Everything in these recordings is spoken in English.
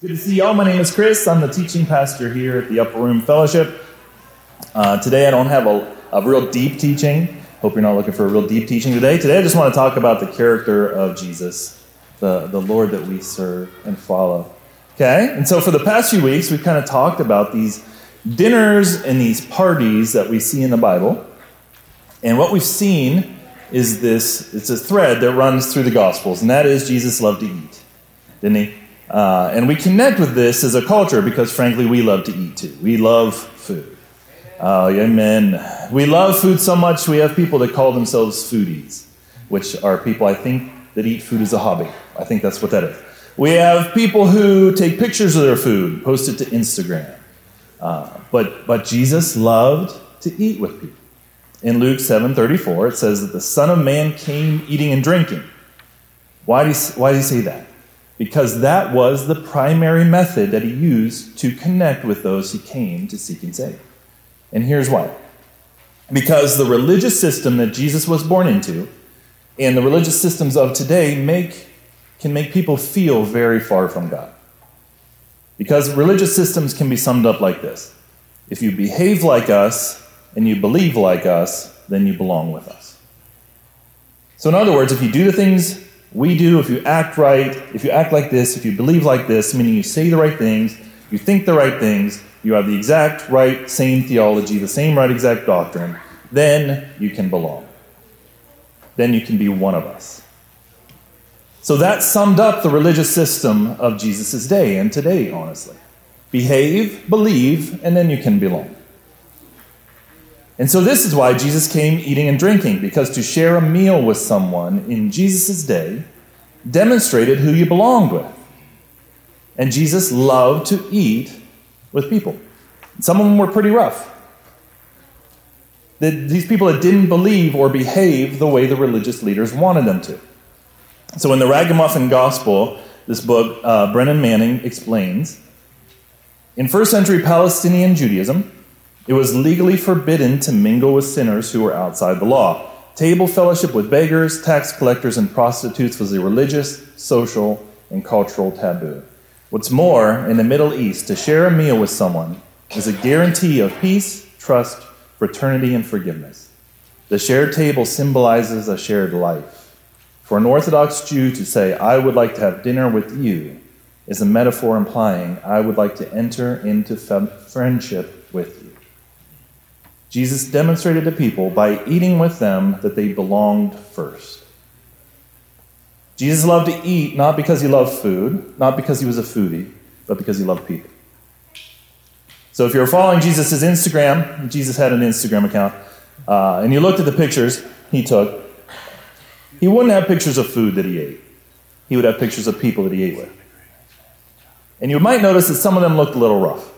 Good to see y'all. My name is Chris. I'm the teaching pastor here at the Upper Room Fellowship. Uh, today I don't have a, a real deep teaching. Hope you're not looking for a real deep teaching today. Today I just want to talk about the character of Jesus, the, the Lord that we serve and follow. Okay? And so for the past few weeks, we've kind of talked about these dinners and these parties that we see in the Bible. And what we've seen is this it's a thread that runs through the Gospels, and that is Jesus loved to eat, didn't he? Uh, and we connect with this as a culture because, frankly, we love to eat too. We love food. Uh, amen. We love food so much, we have people that call themselves foodies, which are people, I think, that eat food as a hobby. I think that's what that is. We have people who take pictures of their food, post it to Instagram. Uh, but, but Jesus loved to eat with people. In Luke 7:34, it says that the Son of Man came eating and drinking. Why he, why does he say that? Because that was the primary method that he used to connect with those he came to seek and save. And here's why because the religious system that Jesus was born into and the religious systems of today make, can make people feel very far from God. Because religious systems can be summed up like this if you behave like us and you believe like us, then you belong with us. So, in other words, if you do the things we do, if you act right, if you act like this, if you believe like this, meaning you say the right things, you think the right things, you have the exact right, same theology, the same right, exact doctrine, then you can belong. Then you can be one of us. So that summed up the religious system of Jesus' day and today, honestly. Behave, believe, and then you can belong. And so this is why Jesus came eating and drinking, because to share a meal with someone in Jesus' day demonstrated who you belonged with. And Jesus loved to eat with people. Some of them were pretty rough. These people that didn't believe or behave the way the religious leaders wanted them to. So in the Ragamuffin Gospel, this book, uh, Brennan Manning explains in first century Palestinian Judaism, it was legally forbidden to mingle with sinners who were outside the law. Table fellowship with beggars, tax collectors, and prostitutes was a religious, social, and cultural taboo. What's more, in the Middle East, to share a meal with someone is a guarantee of peace, trust, fraternity, and forgiveness. The shared table symbolizes a shared life. For an Orthodox Jew to say, I would like to have dinner with you, is a metaphor implying, I would like to enter into friendship with you. Jesus demonstrated to people by eating with them that they belonged first. Jesus loved to eat not because he loved food, not because he was a foodie, but because he loved people. So if you're following Jesus' Instagram, Jesus had an Instagram account, uh, and you looked at the pictures he took, he wouldn't have pictures of food that he ate. He would have pictures of people that he ate with. And you might notice that some of them looked a little rough.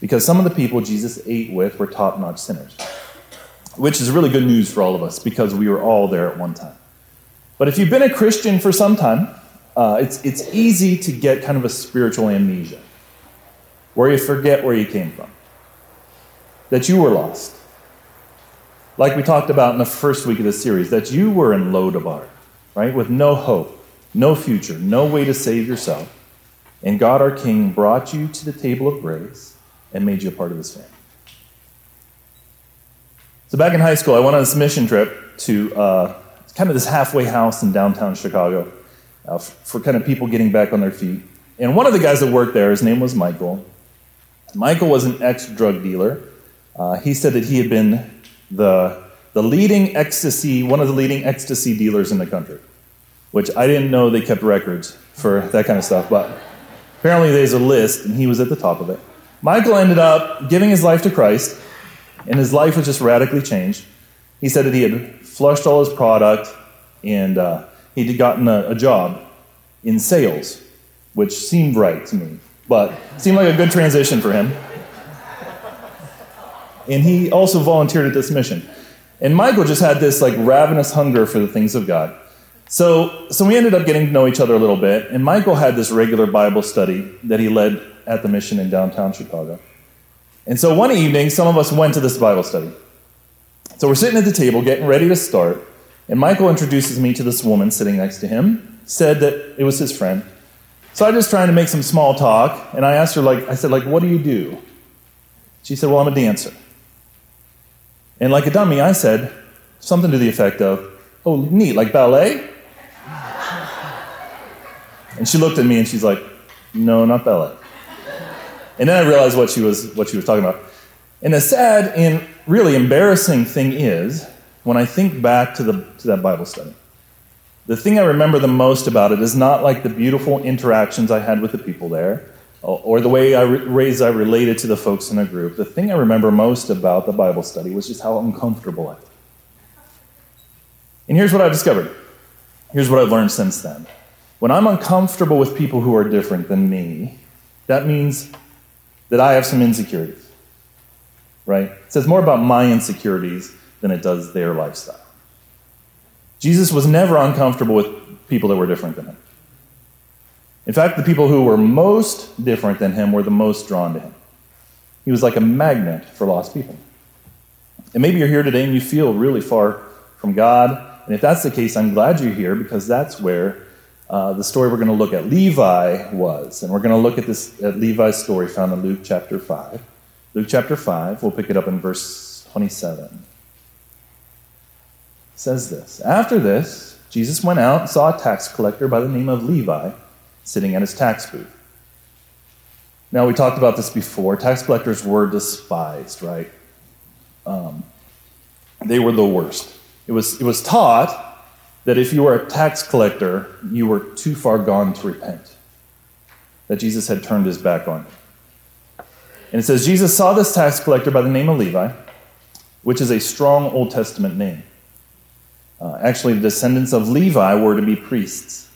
Because some of the people Jesus ate with were top notch sinners, which is really good news for all of us because we were all there at one time. But if you've been a Christian for some time, uh, it's, it's easy to get kind of a spiritual amnesia where you forget where you came from, that you were lost. Like we talked about in the first week of the series, that you were in Lodabar, right, with no hope, no future, no way to save yourself. And God our King brought you to the table of grace and made you a part of his family. So back in high school, I went on this mission trip to uh, kind of this halfway house in downtown Chicago uh, for kind of people getting back on their feet. And one of the guys that worked there, his name was Michael. Michael was an ex drug dealer. Uh, he said that he had been the, the leading ecstasy, one of the leading ecstasy dealers in the country, which I didn't know they kept records for that kind of stuff, but apparently there's a list, and he was at the top of it. Michael ended up giving his life to Christ, and his life was just radically changed. He said that he had flushed all his product, and uh, he'd gotten a, a job in sales, which seemed right to me, but seemed like a good transition for him. And he also volunteered at this mission. And Michael just had this like ravenous hunger for the things of God. So, so we ended up getting to know each other a little bit, and Michael had this regular Bible study that he led at the mission in downtown Chicago. And so one evening, some of us went to this Bible study. So we're sitting at the table, getting ready to start, and Michael introduces me to this woman sitting next to him, said that it was his friend, So I just trying to make some small talk, and I asked her, like, I said, like, what do you do? She said, well, I'm a dancer. And like a dummy, I said something to the effect of, oh, neat, like ballet? And she looked at me and she's like, no, not ballet. And then I realized what she was, what she was talking about. And the sad and really embarrassing thing is, when I think back to, the, to that Bible study, the thing I remember the most about it is not like the beautiful interactions I had with the people there or the way I ways I related to the folks in the group. The thing I remember most about the Bible study was just how uncomfortable I felt. And here's what I've discovered. Here's what I've learned since then. When I'm uncomfortable with people who are different than me, that means that I have some insecurities. Right? It says more about my insecurities than it does their lifestyle. Jesus was never uncomfortable with people that were different than him. In fact, the people who were most different than him were the most drawn to him. He was like a magnet for lost people. And maybe you're here today and you feel really far from God. And if that's the case, I'm glad you're here because that's where uh, the story we're going to look at Levi was. And we're going to look at this at Levi's story found in Luke chapter 5. Luke chapter 5, we'll pick it up in verse 27 says this After this, Jesus went out and saw a tax collector by the name of Levi sitting at his tax booth. Now, we talked about this before. Tax collectors were despised, right? Um, they were the worst. It was, it was taught that if you were a tax collector, you were too far gone to repent, that Jesus had turned his back on. And it says, Jesus saw this tax collector by the name of Levi, which is a strong Old Testament name. Uh, actually, the descendants of Levi were to be priests.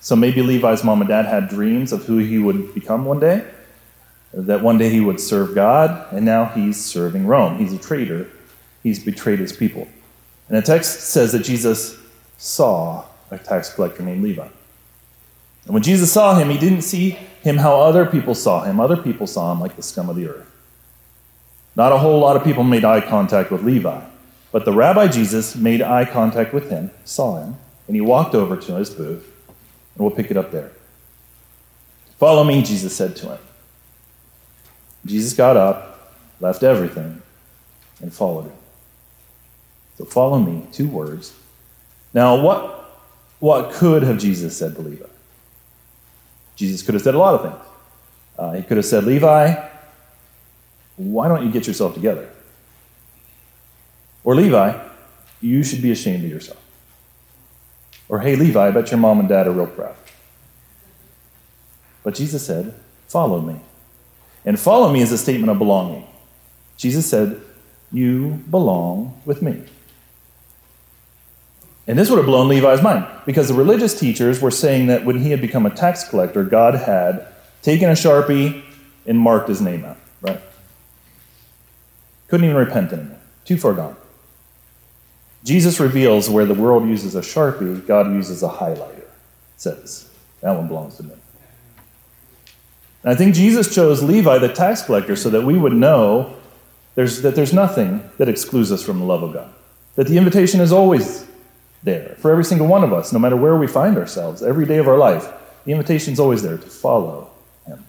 So maybe Levi's mom and dad had dreams of who he would become one day, that one day he would serve God, and now he's serving Rome. He's a traitor, he's betrayed his people. And the text says that Jesus saw a tax collector named Levi. And when Jesus saw him, he didn't see him how other people saw him. Other people saw him like the scum of the earth. Not a whole lot of people made eye contact with Levi. But the rabbi Jesus made eye contact with him, saw him, and he walked over to his booth, and we'll pick it up there. Follow me, Jesus said to him. Jesus got up, left everything, and followed him. So follow me, two words. Now, what, what could have Jesus said to Levi? Jesus could have said a lot of things. Uh, he could have said, Levi, why don't you get yourself together? Or Levi, you should be ashamed of yourself. Or, hey, Levi, I bet your mom and dad are real proud. But Jesus said, Follow me. And follow me is a statement of belonging. Jesus said, You belong with me. And this would have blown Levi's mind because the religious teachers were saying that when he had become a tax collector, God had taken a sharpie and marked his name out, right? Couldn't even repent anymore. Too far gone. Jesus reveals where the world uses a sharpie, God uses a highlighter. Says that one belongs to me. And I think Jesus chose Levi, the tax collector, so that we would know there's, that there's nothing that excludes us from the love of God. That the invitation is always there for every single one of us, no matter where we find ourselves, every day of our life. The invitation is always there to follow him.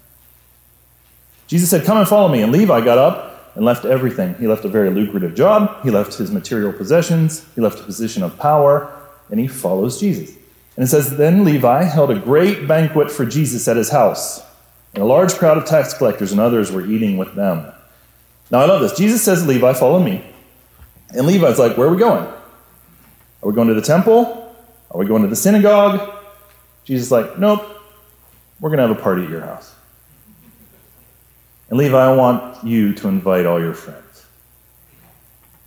Jesus said, Come and follow me. And Levi got up and left everything. He left a very lucrative job, he left his material possessions, he left a position of power, and he follows Jesus. And it says, Then Levi held a great banquet for Jesus at his house, and a large crowd of tax collectors and others were eating with them. Now I love this. Jesus says, Levi, follow me. And Levi's like, Where are we going? Are we going to the temple? Are we going to the synagogue? Jesus like, Nope, we're going to have a party at your house. And Levi, I want you to invite all your friends.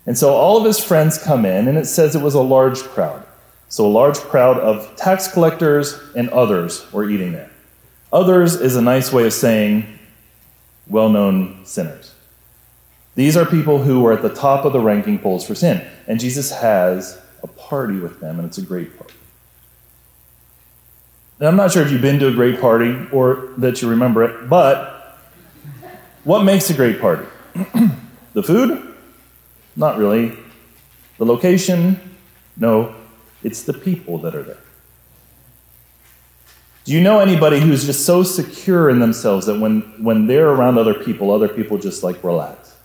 And so all of his friends come in, and it says it was a large crowd. So a large crowd of tax collectors and others were eating there. Others is a nice way of saying well known sinners. These are people who were at the top of the ranking polls for sin. And Jesus has a party with them, and it's a great party. And I'm not sure if you've been to a great party or that you remember it, but what makes a great party? the food? Not really. The location? No. It's the people that are there. Do you know anybody who's just so secure in themselves that when, when they're around other people, other people just like relax?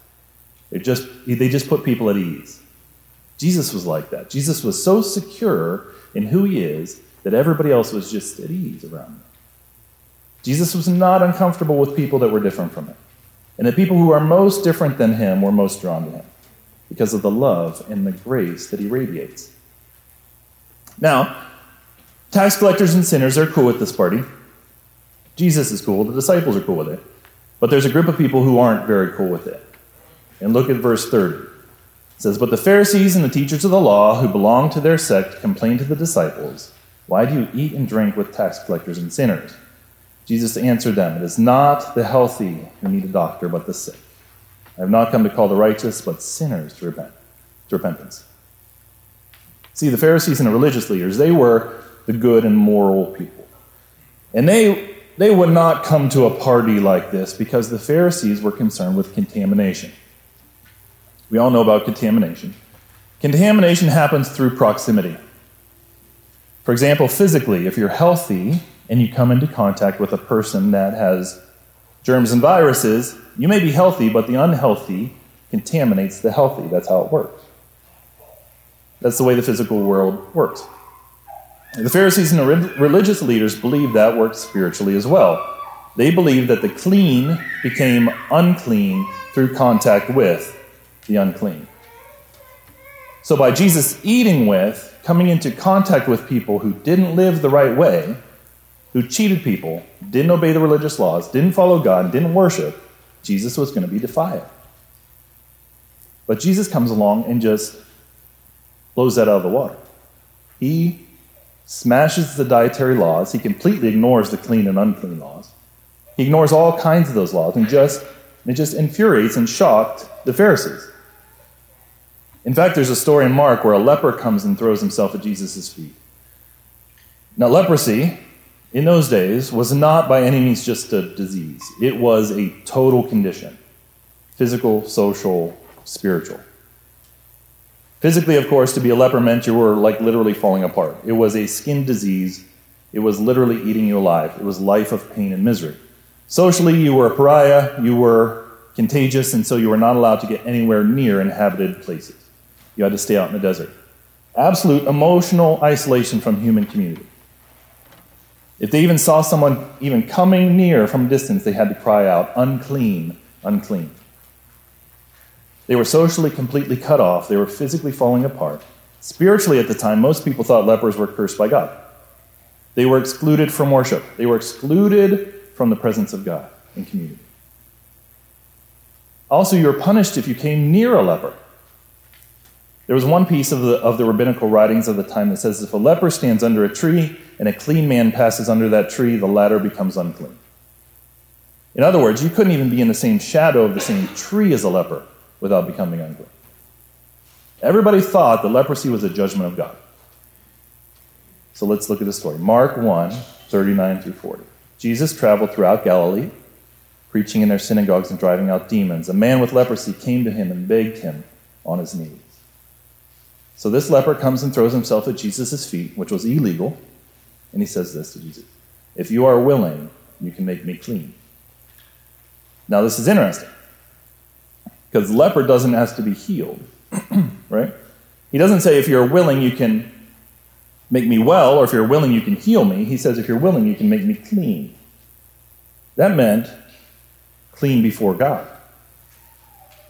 They just, they just put people at ease. Jesus was like that. Jesus was so secure in who he is that everybody else was just at ease around him. Jesus was not uncomfortable with people that were different from him. And the people who are most different than him were most drawn to him because of the love and the grace that he radiates. Now, tax collectors and sinners are cool with this party. Jesus is cool, the disciples are cool with it. But there's a group of people who aren't very cool with it. And look at verse 30. It says, But the Pharisees and the teachers of the law who belonged to their sect complained to the disciples, Why do you eat and drink with tax collectors and sinners? Jesus answered them, It is not the healthy who need a doctor, but the sick. I have not come to call the righteous, but sinners to repent, to repentance. See, the Pharisees and the religious leaders, they were the good and moral people. And they, they would not come to a party like this because the Pharisees were concerned with contamination. We all know about contamination. Contamination happens through proximity. For example, physically, if you're healthy and you come into contact with a person that has germs and viruses, you may be healthy, but the unhealthy contaminates the healthy. That's how it works. That's the way the physical world works. The Pharisees and the religious leaders believed that worked spiritually as well. They believed that the clean became unclean through contact with the unclean. So, by Jesus eating with, coming into contact with people who didn't live the right way, who cheated people, didn't obey the religious laws, didn't follow God, didn't worship, Jesus was going to be defiled. But Jesus comes along and just blows that out of the water. He smashes the dietary laws. He completely ignores the clean and unclean laws. He ignores all kinds of those laws and just it just infuriates and shocked the Pharisees. In fact, there's a story in Mark where a leper comes and throws himself at Jesus' feet. Now, leprosy in those days was not by any means just a disease, it was a total condition physical, social, spiritual. Physically, of course, to be a leper meant you were like literally falling apart. It was a skin disease. It was literally eating you alive. It was life of pain and misery. Socially, you were a pariah. You were contagious, and so you were not allowed to get anywhere near inhabited places. You had to stay out in the desert. Absolute emotional isolation from human community. If they even saw someone even coming near from a distance, they had to cry out, unclean, unclean. They were socially completely cut off. They were physically falling apart. Spiritually, at the time, most people thought lepers were cursed by God. They were excluded from worship, they were excluded from the presence of God in community. Also, you were punished if you came near a leper. There was one piece of the, of the rabbinical writings of the time that says if a leper stands under a tree and a clean man passes under that tree, the latter becomes unclean. In other words, you couldn't even be in the same shadow of the same tree as a leper without becoming unclean. Everybody thought that leprosy was a judgment of God. So let's look at the story. Mark 1 39 through 40. Jesus traveled throughout Galilee, preaching in their synagogues and driving out demons. A man with leprosy came to him and begged him on his knees. So this leper comes and throws himself at Jesus' feet, which was illegal, and he says this to Jesus If you are willing, you can make me clean. Now, this is interesting because leper doesn't ask to be healed, right? He doesn't say, If you're willing, you can make me well, or if you're willing, you can heal me. He says, If you're willing, you can make me clean. That meant clean before God,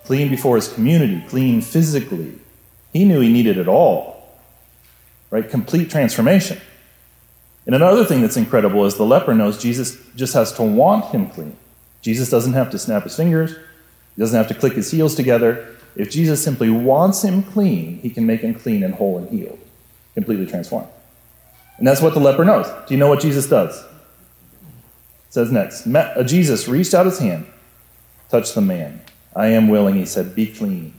clean before his community, clean physically, he knew he needed it all, right? Complete transformation. And another thing that's incredible is the leper knows Jesus just has to want him clean. Jesus doesn't have to snap his fingers, he doesn't have to click his heels together. If Jesus simply wants him clean, he can make him clean and whole and healed, completely transformed. And that's what the leper knows. Do you know what Jesus does? It says next Jesus reached out his hand, touched the man. I am willing, he said, be clean.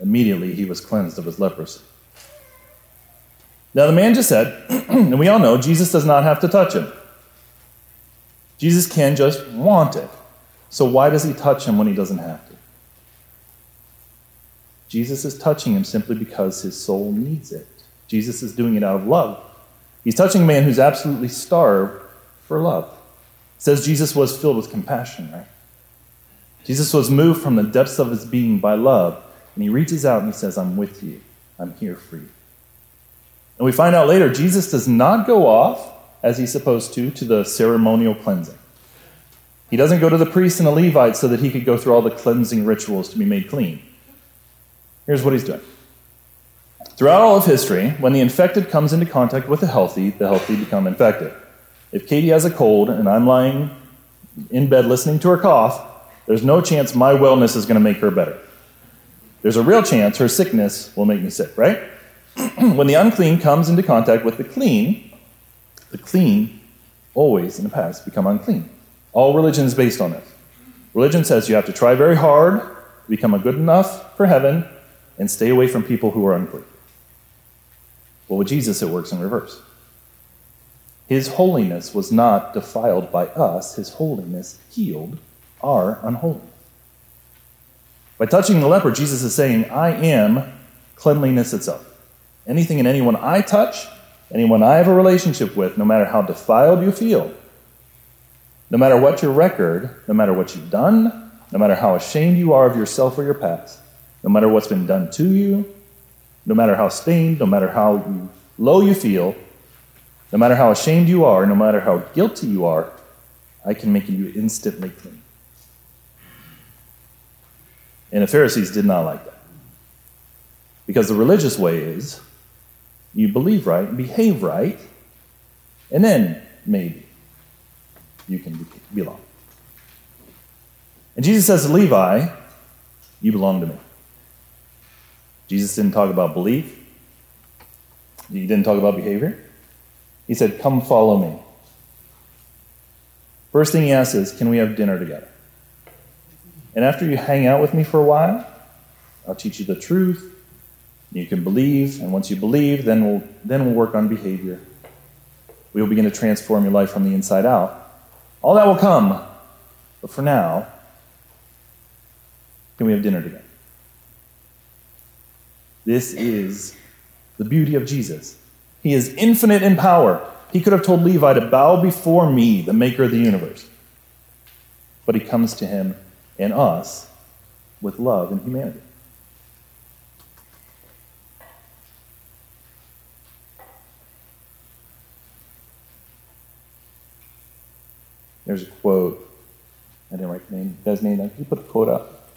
Immediately he was cleansed of his leprosy. Now, the man just said, and we all know Jesus does not have to touch him. Jesus can just want it. So, why does he touch him when he doesn't have to? Jesus is touching him simply because his soul needs it. Jesus is doing it out of love. He's touching a man who's absolutely starved for love. It says Jesus was filled with compassion, right? Jesus was moved from the depths of his being by love, and he reaches out and he says, I'm with you. I'm here for you. And we find out later, Jesus does not go off, as he's supposed to, to the ceremonial cleansing. He doesn't go to the priest and the Levite so that he could go through all the cleansing rituals to be made clean. Here's what he's doing. Throughout all of history, when the infected comes into contact with the healthy, the healthy become infected. If Katie has a cold and I'm lying in bed listening to her cough, there's no chance my wellness is going to make her better. There's a real chance her sickness will make me sick, right? when the unclean comes into contact with the clean, the clean always in the past become unclean. All religion is based on this. Religion says you have to try very hard, to become a good enough for heaven, and stay away from people who are unclean. Well, with Jesus, it works in reverse. His holiness was not defiled by us, his holiness healed our unholiness. By touching the leper, Jesus is saying, I am cleanliness itself. Anything and anyone I touch, anyone I have a relationship with, no matter how defiled you feel, no matter what your record, no matter what you've done, no matter how ashamed you are of yourself or your past, no matter what's been done to you, no matter how stained, no matter how low you feel, no matter how ashamed you are, no matter how guilty you are, I can make you instantly clean. And the Pharisees did not like that. Because the religious way is you believe right, and behave right, and then maybe you can belong. And Jesus says to Levi, You belong to me. Jesus didn't talk about belief, he didn't talk about behavior. He said, Come follow me. First thing he asks is, Can we have dinner together? And after you hang out with me for a while, I'll teach you the truth. You can believe, and once you believe, then we'll, then we'll work on behavior. We will begin to transform your life from the inside out. All that will come. But for now, can we have dinner together? This is the beauty of Jesus. He is infinite in power. He could have told Levi to bow before me, the maker of the universe. But he comes to him and us with love and humanity. There's a quote. I didn't write the name. Guy's name. Can you put the quote up?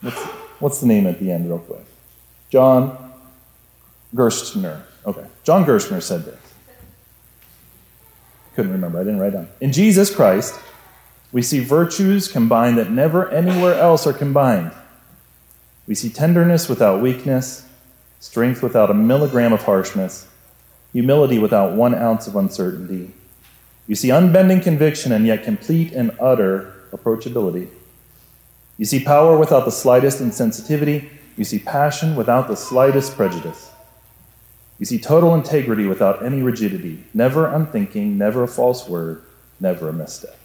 What's, what's the name at the end, real quick? John Gerstner. Okay. John Gerstner said this. Couldn't remember. I didn't write down. In Jesus Christ, we see virtues combined that never anywhere else are combined. We see tenderness without weakness, strength without a milligram of harshness, humility without one ounce of uncertainty. You see unbending conviction and yet complete and utter approachability. You see power without the slightest insensitivity. You see passion without the slightest prejudice. You see total integrity without any rigidity, never unthinking, never a false word, never a misstep.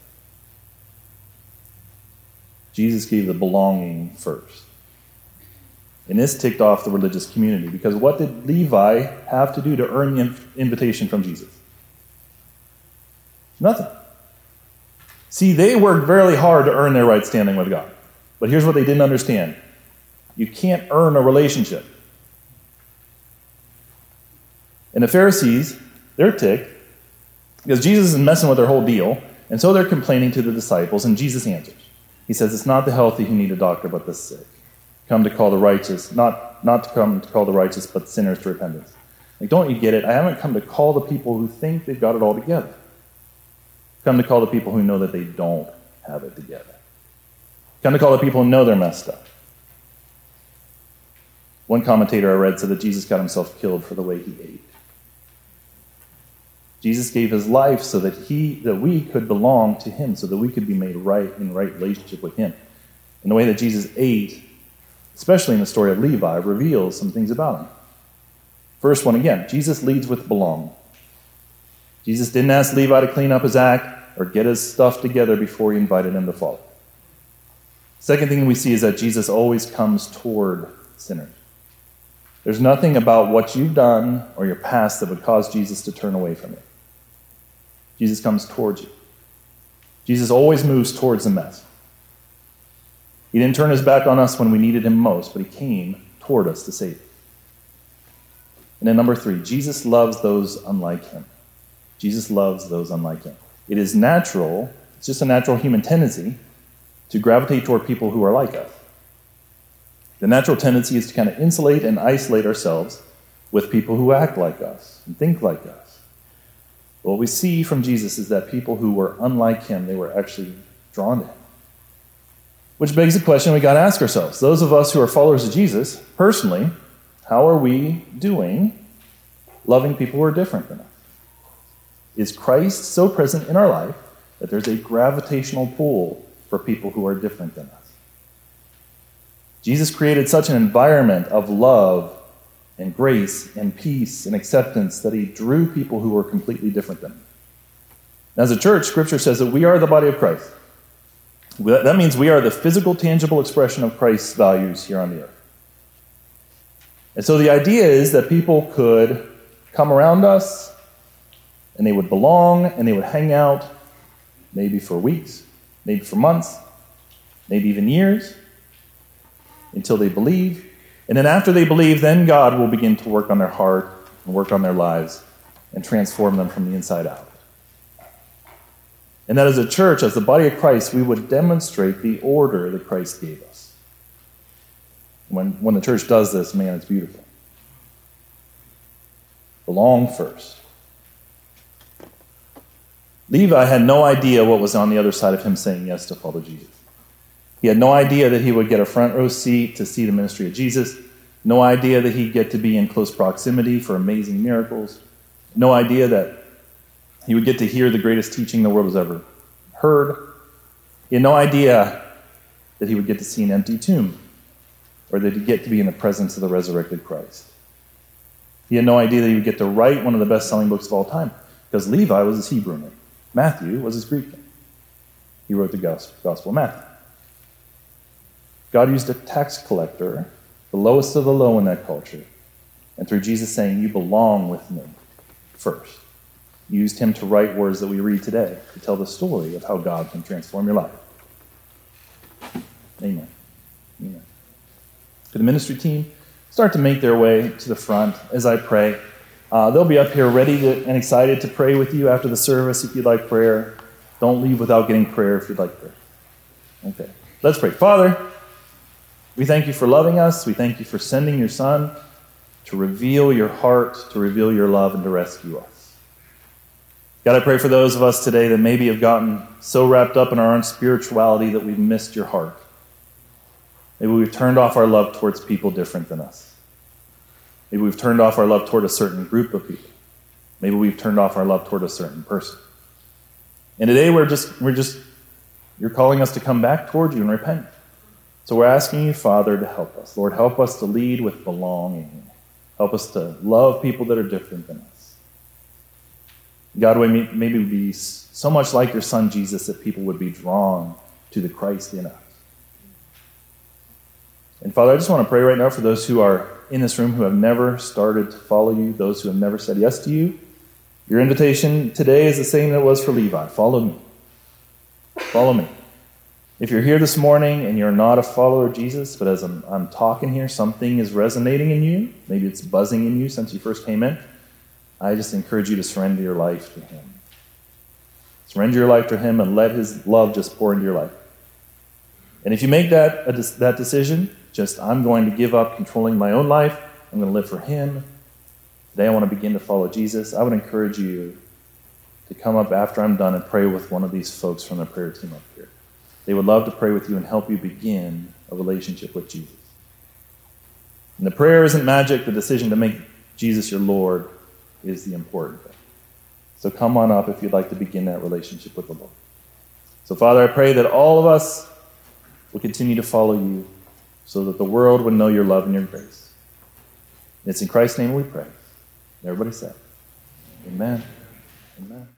Jesus gave the belonging first. And this ticked off the religious community because what did Levi have to do to earn the invitation from Jesus? Nothing. See, they worked very hard to earn their right standing with God. But here's what they didn't understand you can't earn a relationship. And the Pharisees, they're ticked because Jesus is messing with their whole deal. And so they're complaining to the disciples, and Jesus answers. He says, It's not the healthy who need a doctor, but the sick. Come to call the righteous, not, not to come to call the righteous, but sinners to repentance. Like, don't you get it? I haven't come to call the people who think they've got it all together. Come to call the people who know that they don't have it together. Come to call the people who know they're messed up. One commentator I read said that Jesus got himself killed for the way he ate. Jesus gave his life so that he that we could belong to him, so that we could be made right in right relationship with him. And the way that Jesus ate, especially in the story of Levi, reveals some things about him. First one again, Jesus leads with belong. Jesus didn't ask Levi to clean up his act or get his stuff together before he invited him to follow. Second thing we see is that Jesus always comes toward sinners. There's nothing about what you've done or your past that would cause Jesus to turn away from you. Jesus comes towards you. Jesus always moves towards the mess. He didn't turn his back on us when we needed him most, but he came toward us to save us. And then number three, Jesus loves those unlike him. Jesus loves those unlike him. It is natural, it's just a natural human tendency to gravitate toward people who are like us. The natural tendency is to kind of insulate and isolate ourselves with people who act like us and think like us. What we see from Jesus is that people who were unlike him, they were actually drawn to him. Which begs the question we got to ask ourselves. Those of us who are followers of Jesus, personally, how are we doing loving people who are different than us? Is Christ so present in our life that there's a gravitational pull for people who are different than us? Jesus created such an environment of love and grace and peace and acceptance that he drew people who were completely different than him. As a church, Scripture says that we are the body of Christ. That means we are the physical, tangible expression of Christ's values here on the earth. And so the idea is that people could come around us and they would belong and they would hang out maybe for weeks, maybe for months, maybe even years until they believe. And then after they believe, then God will begin to work on their heart and work on their lives and transform them from the inside out. And that as a church, as the body of Christ, we would demonstrate the order that Christ gave us. When, when the church does this, man, it's beautiful. Belong first. Levi had no idea what was on the other side of him saying yes to follow Jesus. He had no idea that he would get a front row seat to see the ministry of Jesus, no idea that he'd get to be in close proximity for amazing miracles, no idea that he would get to hear the greatest teaching the world has ever heard. He had no idea that he would get to see an empty tomb or that he'd get to be in the presence of the resurrected Christ. He had no idea that he would get to write one of the best selling books of all time because Levi was his Hebrew name, Matthew was his Greek name. He wrote the Gospel of Matthew. God used a tax collector, the lowest of the low in that culture, and through Jesus saying, You belong with me first, used him to write words that we read today to tell the story of how God can transform your life. Amen. Amen to the ministry team start to make their way to the front as I pray. Uh, they'll be up here ready to, and excited to pray with you after the service if you'd like prayer. Don't leave without getting prayer if you'd like prayer. Okay, let's pray. Father, we thank you for loving us. We thank you for sending your Son to reveal your heart, to reveal your love, and to rescue us. God, I pray for those of us today that maybe have gotten so wrapped up in our own spirituality that we've missed your heart. Maybe we've turned off our love towards people different than us. Maybe we've turned off our love toward a certain group of people. Maybe we've turned off our love toward a certain person. And today we're just, we're just, you're calling us to come back toward you and repent. So we're asking you, Father, to help us. Lord, help us to lead with belonging. Help us to love people that are different than us. God, we maybe be so much like your son Jesus that people would be drawn to the Christ in us. And Father, I just want to pray right now for those who are in this room who have never started to follow you, those who have never said yes to you. Your invitation today is the same that it was for Levi follow me. Follow me. If you're here this morning and you're not a follower of Jesus, but as I'm, I'm talking here, something is resonating in you, maybe it's buzzing in you since you first came in, I just encourage you to surrender your life to Him. Surrender your life to Him and let His love just pour into your life. And if you make that, that decision, just, I'm going to give up controlling my own life. I'm going to live for Him. Today, I want to begin to follow Jesus. I would encourage you to come up after I'm done and pray with one of these folks from the prayer team up here. They would love to pray with you and help you begin a relationship with Jesus. And the prayer isn't magic, the decision to make Jesus your Lord is the important thing. So come on up if you'd like to begin that relationship with the Lord. So, Father, I pray that all of us will continue to follow you so that the world would know your love and your grace. It's in Christ's name we pray. Everybody said, Amen. Amen.